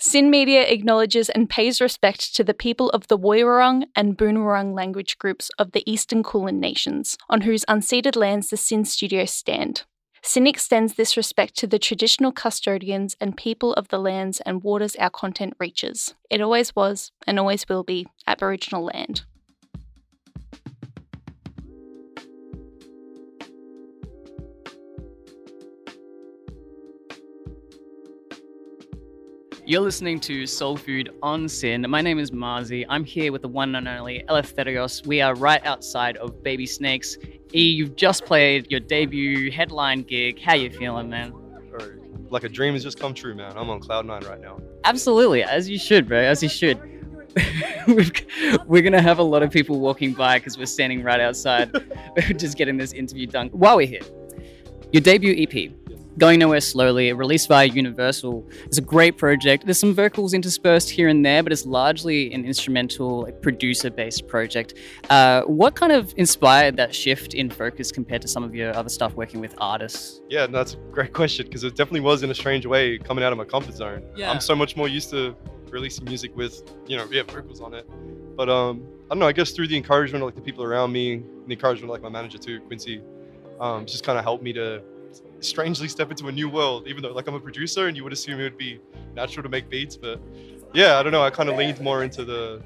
SYN Media acknowledges and pays respect to the people of the Woiwurrung and Boonwurrung language groups of the Eastern Kulin Nations, on whose unceded lands the SYN studios stand. SYN extends this respect to the traditional custodians and people of the lands and waters our content reaches. It always was, and always will be, Aboriginal land. You're listening to Soul Food on SYN. My name is Marzi. I'm here with the one and only Eleftherios. We are right outside of Baby Snakes. E, you've just played your debut headline gig. How you feeling, man? Like a dream has just come true, man. I'm on cloud nine right now. Absolutely, as you should, bro. As you should. we're gonna have a lot of people walking by because we're standing right outside, just getting this interview done. While we're here, your debut EP, Going Nowhere Slowly, released by Universal. It's a great project. There's some vocals interspersed here and there, but it's largely an instrumental, like, producer based project. Uh, what kind of inspired that shift in focus compared to some of your other stuff working with artists? Yeah, no, that's a great question because it definitely was in a strange way coming out of my comfort zone. Yeah. I'm so much more used to releasing music with, you know, yeah, vocals on it. But um, I don't know, I guess through the encouragement of like the people around me, the encouragement of like my manager too, Quincy, um, just kind of helped me to strangely step into a new world, even though like I'm a producer and you would assume it would be natural to make beats. But yeah, I don't know. I kind of leaned more into the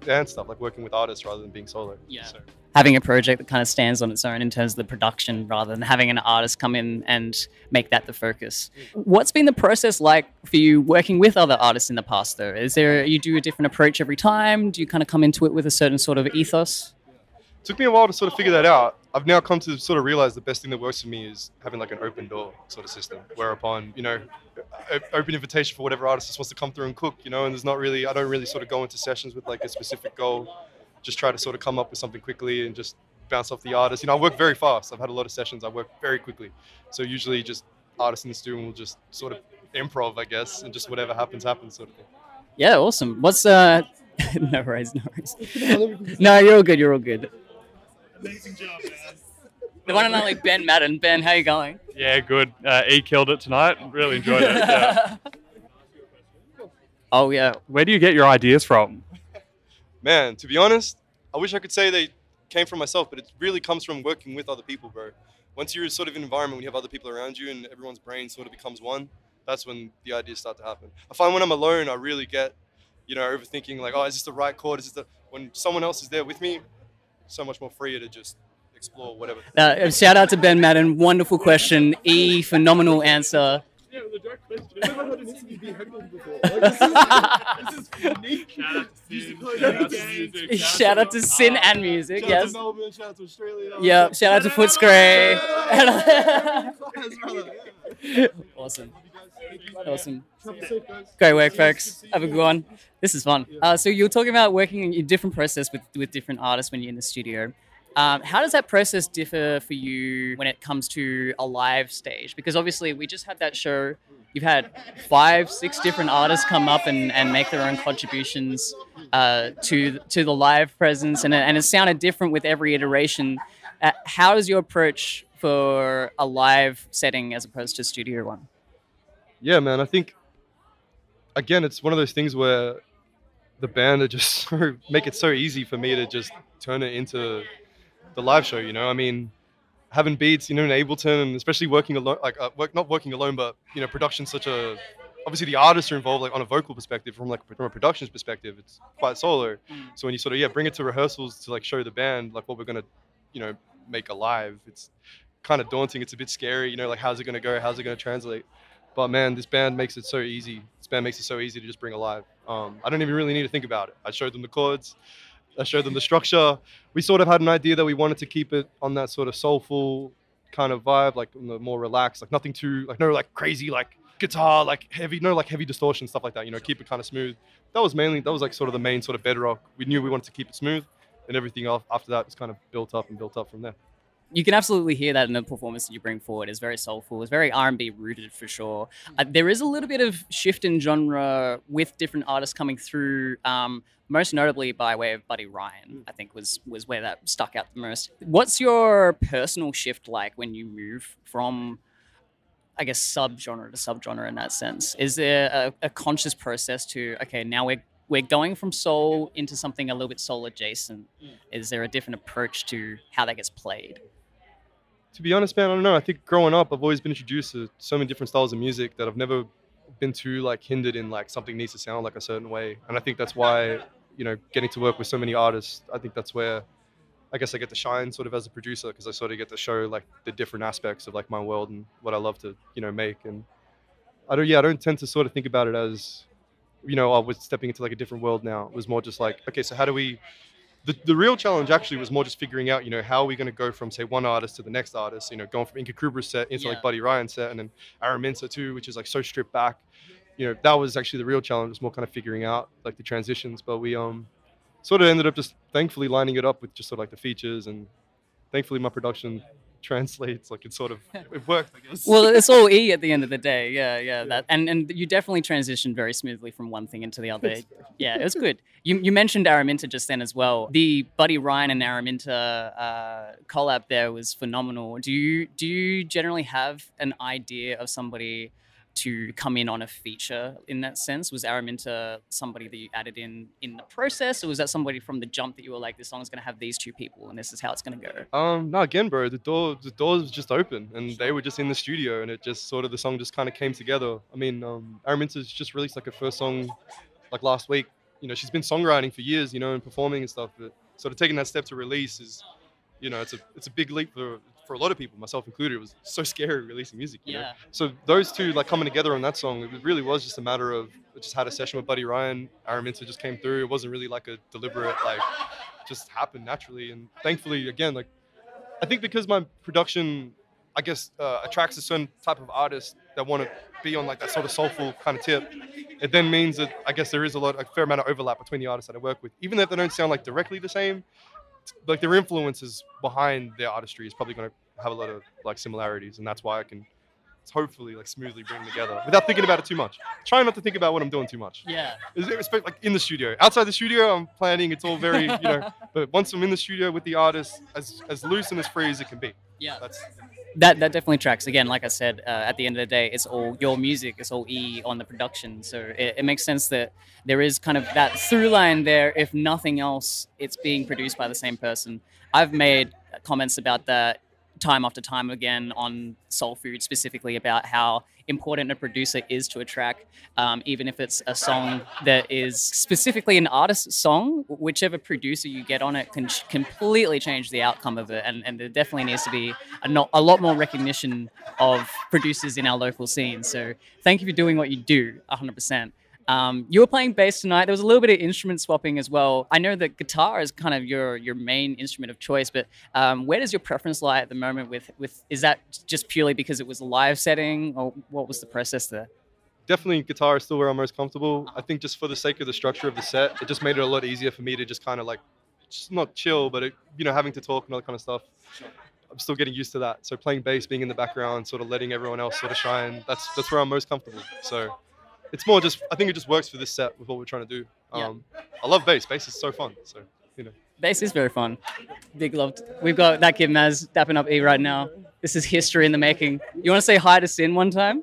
dance stuff, like working with artists rather than being solo. Yeah. So, Having a project that kind of stands on its own in terms of the production rather than having an artist come in and make that the focus. Mm. What's been the process like for you working with other artists in the past though? Is there you do a different approach every time? Do you kind of come into it with a certain sort of ethos? Took me a while to sort of figure that out. I've now come to sort of realize the best thing that works for me is having like an open door sort of system, whereupon you know, open invitation for whatever artist just wants to come through and cook, you know. And there's not really, I don't really sort of go into sessions with like a specific goal. Just try to sort of come up with something quickly and just bounce off the artist. You know, I work very fast. I've had a lot of sessions. I work very quickly, so usually just artists in the studio will just sort of improv, I guess, and just whatever happens, happens, sort of thing. Yeah, awesome. What's uh no worries, no worries. no, you're all good, you're all good. Amazing job, man. The one and only Ben Madden. Ben, how you going? Yeah, good. Uh, e killed it tonight. Really enjoyed it. Yeah. oh yeah. Where do you get your ideas from? Man, to be honest, I wish I could say they came from myself, but it really comes from working with other people, bro. Once you're sort of in an environment when you have other people around you and everyone's brain sort of becomes one, that's when the ideas start to happen. I find when I'm alone, I really get, you know, overthinking like, oh, is this the right chord? Is this the when someone else is there with me, so much more freer to just explore whatever. Uh, shout out to Ben Madden. Wonderful question. E, phenomenal answer. Yeah, the direct question. I've never had an interview being heckled before. Like, this, is, this is unique. Shout out to SYN. Shout out to music. Shout out to SYN and music. Shout out to Melbourne, shout out to Australia. Yep. Shout out to Footscray. Class, brother, yeah. awesome. Awesome. Great work, folks. Have a good one. This is fun. Uh, so you're talking about working in different process with, with different artists when you're in the studio. Um, how does that process differ for you when it comes to a live stage? Because obviously we just had that show. You've had five, six different artists come up and, and make their own contributions uh, to to the live presence, and and it sounded different with every iteration. Uh, how is your approach for a live setting as opposed to studio one? Yeah, man. I think again, it's one of those things where the band are just so make it so easy for me to just turn it into the live show. You know, I mean, having beats, you know, in Ableton, and especially working alone, like uh, work, not working alone, but you know, production such a obviously the artists are involved like on a vocal perspective from like from a productions perspective it's quite solo so when you sort of yeah bring it to rehearsals to like show the band like what we're gonna you know make alive it's kind of daunting it's a bit scary you know like how's it gonna go how's it gonna translate but man, this band makes it so easy. This band makes it so easy to just bring alive. Um, I don't even really need to think about it. I showed them the chords, I showed them the structure. We sort of had an idea that we wanted to keep it on that sort of soulful kind of vibe, like the more relaxed, like nothing too, like no like crazy, like guitar, like heavy, no like heavy distortion stuff like that. You know, keep it kind of smooth. That was mainly that was like sort of the main sort of bedrock. We knew we wanted to keep it smooth, and everything after that was kind of built up and built up from there. You can absolutely hear that in the performance that you bring forward. It's very soulful. It's very R and B rooted for sure. Uh, there is a little bit of shift in genre with different artists coming through. Um, most notably by way of Buddy Ryan, I think was was where that stuck out the most. What's your personal shift like when you move from I guess subgenre to subgenre in that sense. Is there a, a conscious process to okay, now we're we're going from soul into something a little bit soul adjacent. Is there a different approach to how that gets played? To be honest, man, I don't know. I think growing up, I've always been introduced to so many different styles of music that I've never been too like hindered in like something needs to sound like a certain way. And I think that's why, you know, getting to work with so many artists, I think that's where I guess I get to shine sort of as a producer because I sort of get to show like the different aspects of like my world and what I love to you know make. And I don't yeah I don't tend to sort of think about it as you know oh, I was stepping into like a different world now. It was more just like okay so how do we the, the real challenge actually was more just figuring out, you know, how are we going to go from say one artist to the next artist, you know, going from Inca Krubra's set into Yeah. like Buddy Ryan's set and then Araminta too, which is like so stripped back. You know, that was actually the real challenge, was more kind of figuring out like the transitions. But we um sort of ended up just thankfully lining it up with just sort of like the features and thankfully my production translates like it sort of it worked I guess. Well, it's all E at the end of the day. Yeah, yeah. That and and you definitely transitioned very smoothly from one thing into the other. Yeah, it was good. You, you mentioned Araminta just then as well. The Buddy Ryan and Araminta uh, collab there was phenomenal. Do you do you generally have an idea of somebody to come in on a feature in that sense? Was Araminta somebody that you added in in the process, or was that somebody from the jump that you were like, this song's going to have these two people and this is how it's going to go? Um, no, again, bro, the door, the doors was just open, and they were just in the studio, and it just sort of the song just kind of came together. I mean, um, Araminta's just released like her first song, like last week. You know, she's been songwriting for years, you know, and performing and stuff. But sort of taking that step to release is, you know, it's a it's a big leap for for a lot of people, myself included. It was so scary releasing music. You know? Yeah. So those two like coming together on that song, it really was just a matter of I just had a session with Buddy Ryan. Araminta just came through. It wasn't really like a deliberate like just happened naturally. And thankfully, again, like I think because my production, I guess, uh, attracts a certain type of artist that want to be on like that sort of soulful kind of tip. It then means that I guess there is a lot, a fair amount of overlap between the artists that I work with, even if they don't sound like directly the same. Like their influences behind their artistry is probably going to have a lot of like similarities, and that's why I can hopefully like smoothly bring them together without thinking about it too much. Trying not to think about what I'm doing too much. Yeah. Is respect like in the studio? Outside the studio, I'm planning. It's all very you know. But once I'm in the studio with the artist, as as loose and as free as it can be. Yeah. That's that that definitely tracks. Again, like I said, uh, at the end of the day, it's all your music. It's all E on the production. So it, it makes sense that there is kind of that through line there. If nothing else, it's being produced by the same person. I've made comments about that time after time again on Soul Food specifically about how important a producer is to a track, um, even if it's a song that is specifically an artist's song. Whichever producer you get on it can completely change the outcome of it, and, and there definitely needs to be a, no- a lot more recognition of producers in our local scene. So thank you for doing what you do, 100%. Um, you were playing bass tonight. There was a little bit of instrument swapping as well. I know that guitar is kind of your your main instrument of choice, but um, where does your preference lie at the moment? With with is that just purely because it was a live setting, or what was the process there? definitely guitar is still where I'm most comfortable. I think just for the sake of the structure of the set, it just made it a lot easier for me to just kind of like, just not chill, but it, you know, having to talk and all that kind of stuff. I'm still getting used to that. So playing bass, being in the background, sort of letting everyone else sort of shine. That's that's where I'm most comfortable. So it's more just I think it just works for this set with what we're trying to do. Yeah. Um, I love bass. Bass is so fun. So you know. Bass is very fun. Big love. We've got that kid Maz dapping up E right now. This is history in the making. You want to say hi to SYN one time?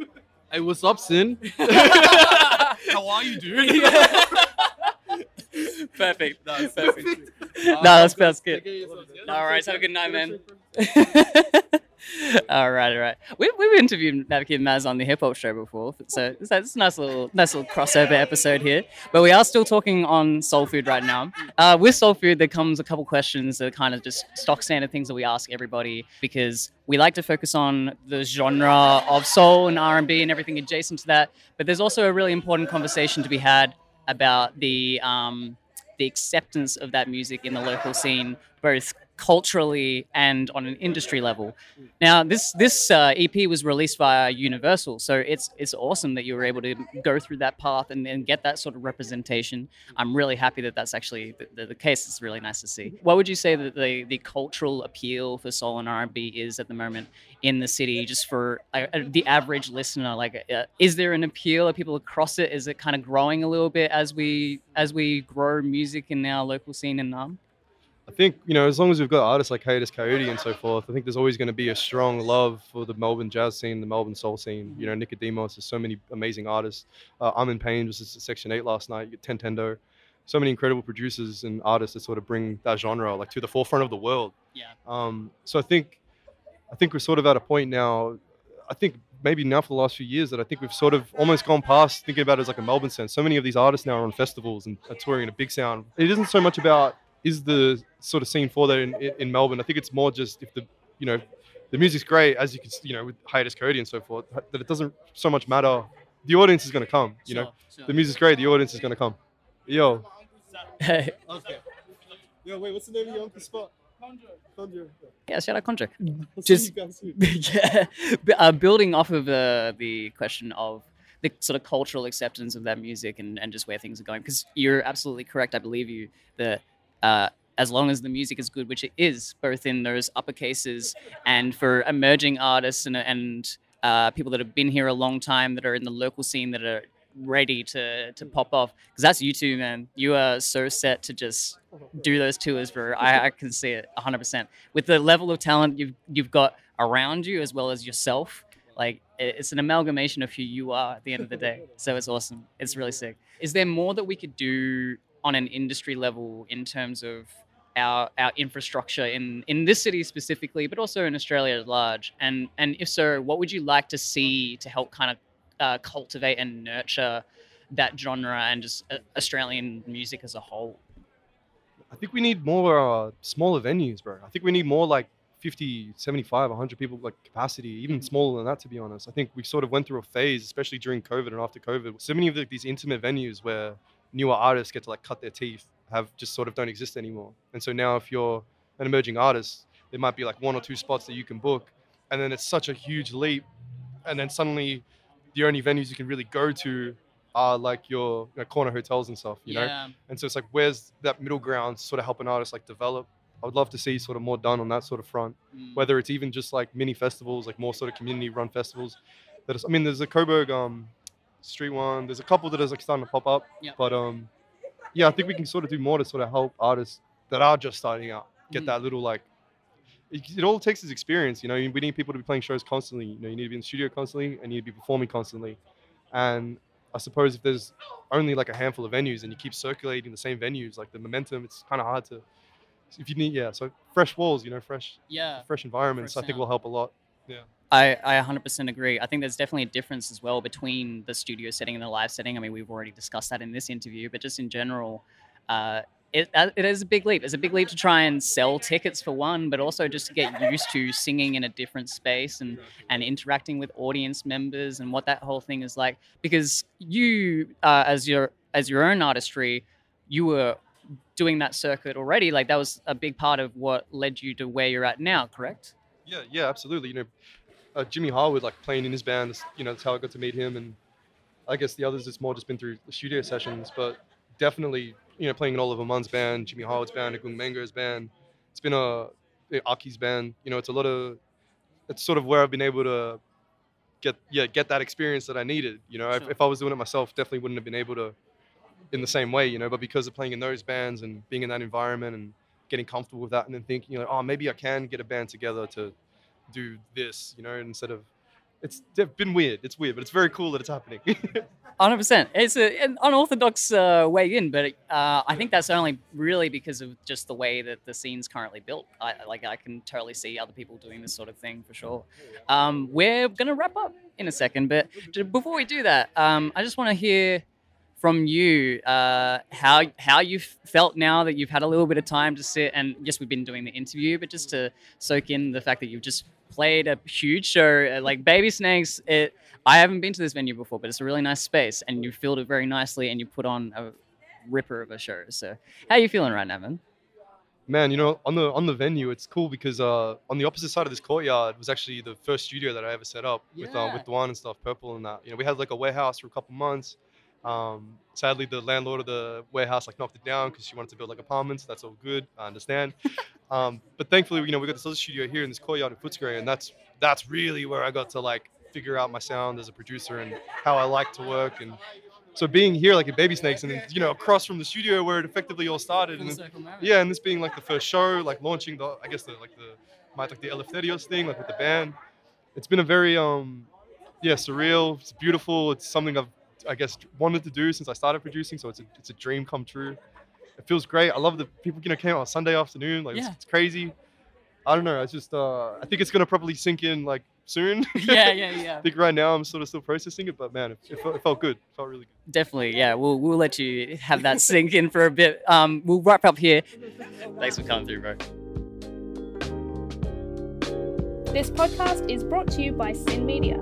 Hey, what's up, SYN? How are you, dude? Perfect. That's Perfect. no, No, that's that's good. good. All right, have a good night, man. all right, all right. We've, we've interviewed kid Maz on the hip hop show before, so it's, it's a nice little nice little crossover episode here. But we are still talking on soul food right now. Uh, with soul food, there comes a couple questions that are kind of just stock standard things that we ask everybody because we like to focus on the genre of soul and R and B and everything adjacent to that. But there's also a really important conversation to be had about the um, the acceptance of that music in the local scene, both culturally and on an industry level. Now, this this uh, EP was released via Universal, so it's it's awesome that you were able to go through that path and, and get that sort of representation. I'm really happy that that's actually the, the, the case. It's really nice to see. What would you say that the, the cultural appeal for soul and R&B is at the moment in the city, just for uh, uh, the average listener? Like, uh, is there an appeal? Are people across it? Is it kind of growing a little bit as we as we grow music in our local scene in Naarm? I think you know as long as we've got artists like Hiatus Kaiyote and so forth, I think there's always going to be a strong love for the Melbourne jazz scene, the Melbourne soul scene. You know, Nicodemus, there's so many amazing artists. Uh, I'm in Pain was at Section Eight last night. You get Tentendo, so many incredible producers and artists that sort of bring that genre like to the forefront of the world. Yeah. Um, so I think, I think we're sort of at a point now. I think maybe now for the last few years that I think we've sort of almost gone past thinking about it as like a Melbourne sense. So many of these artists now are on festivals and are touring in a big sound. It isn't so much about is the sort of scene for that in, in Melbourne. I think it's more just if the you know the music's great as you can you know with Hiatus Kaiyote and so forth that it doesn't so much matter. The audience is going to come. You know, Sure, sure. the music's great. The audience is going to come. Yo, Hey, Okay. Yo, wait, what's the name of your uncle's spot? Conjure. Conjure. yeah, shout out Contra. I'll Just- see you guys soon. yeah, uh, building off of uh, the question of the sort of cultural acceptance of that music and, and just where things are going, because you're absolutely correct. I believe you that uh, as long as the music is good, which it is, both in those upper cases and for emerging artists and and uh, people that have been here a long time that are in the local scene that are ready to to pop off. Because that's you two man. You are so set to just do those tours bro. I, I can see it 100% with the level of talent you've you've got around you as well as yourself like it's an amalgamation of who you are at the end of the day. So it's awesome. It's really sick. Is there more that we could do on an industry level in terms of our our infrastructure in in this city specifically but also in australia at large and and if so what would you like to see to help kind of uh, cultivate and nurture that genre and just uh, australian music as a whole I think we need more uh, smaller venues, bro. I think we need more like 50, 75, 100 people like capacity, even smaller than that, to be honest. I think we sort of went through a phase, especially during COVID and after COVID. So many of the, these intimate venues where newer artists get to like cut their teeth have just sort of don't exist anymore. And so now, if you're an emerging artist, there might be like one or two spots that you can book, and then it's such a huge leap. And then suddenly, the only venues you can really go to are like your, your corner hotels and stuff, you know? And so it's like, where's that middle ground sort of help an artist like develop? I would love to see sort of more done on that sort of front, Mm. whether it's even just like mini festivals, like more sort of community run festivals. That is, I mean, there's a Coburg um, street one. There's a couple that is like starting to pop up. Yep. But um, yeah, I think we can sort of do more to sort of help artists that are just starting out get Mm. that little like. It, it all takes is experience, you know. We need people to be playing shows constantly. You know, you need to be in the studio constantly, and you need to be performing constantly. And I suppose if there's only like a handful of venues and you keep circulating the same venues, like the momentum, it's kind of hard to. If you need, yeah, so fresh walls, you know, fresh, yeah fresh environments, Fresh I think will help a lot. I, I 100% agree. I think there's definitely a difference as well between the studio setting and the live setting. I mean, we've already discussed that in this interview, but just in general, uh, it, uh, it is a big leap. It's a big leap to try and sell tickets for one, but also just to get used to singing in a different space and, and interacting with audience members and what that whole thing is like. Because you, uh, as your as your own artistry, you were doing that circuit already. Like that was a big part of what led you to where you're at now. Correct? Yeah, yeah, absolutely. You know, uh, Jimmy Harwood like playing in his band. that's- You know, that's how I got to meet him, and I guess the others it's more just been through the studio sessions. But definitely, you know, playing in Oliver Munn's band, Jimmy Harwood's band, Agung Mengo's band. It's been a Aki's band. You know, it's a lot of. It's sort of where I've been able to get yeah get that experience that I needed. You know, if, if I was doing it myself, definitely wouldn't have been able to in the same way. You know, but because of playing in those bands and being in that environment and getting comfortable with that, and then thinking, you know, oh, maybe I can get a band together to do this, you know, instead of. it's been weird. It's weird, but it's very cool that it's happening. Hundred percent. It's a, an unorthodox uh, way in, but uh, I think that's only really because of just the way that the scene's currently built. I like I can totally see other people doing this sort of thing for sure. Um, we're gonna wrap up in a second, but before we do that, um, I just want to hear from you uh, how how you felt now that you've had a little bit of time to sit and yes, we've been doing the interview, but just to soak in the fact that you've just played a huge show uh, like Baby Snakes. It I haven't been to this venue before, but it's a really nice space, and you filled it very nicely, and you put on a ripper of a show. So, how are you feeling right now, man? Man, you know, on the on the venue, it's cool because uh, on the opposite side of this courtyard was actually the first studio that I ever set up with uh, Yeah. with Dwan and stuff, Purple and that. You know, we had like a warehouse for a couple months. Um, sadly, the landlord of the warehouse like knocked it down because she wanted to build like apartments. That's all good, I understand. um, but thankfully, you know, we got this other studio here in this courtyard in Footscray, and that's that's really where I got to like figure out my sound as a producer and how I like to work and So being here, like at Baby Snakes, and you know, across from the studio where it effectively all started, and yeah, and this being like the first show, like launching the, I guess the like the, my like the Eleftherios thing, like with the band. It's been a very um, yeah, surreal. It's beautiful. It's something I've, I guess, wanted to do since I started producing. So it's a it's a dream come true. It feels great. I love the people, you know, came out on Sunday afternoon. Like it's, Yeah. it's crazy. I don't know. It's just uh, I think it's gonna probably sink in like soon. yeah, yeah, yeah. I think right now I'm sort of still processing it, but man, it, it, felt, it felt good. It felt really good. Definitely, yeah. We'll we'll let you have that sink in for a bit. Um, we'll wrap up here. Thanks for coming through, bro. This podcast is brought to you by SYN Media.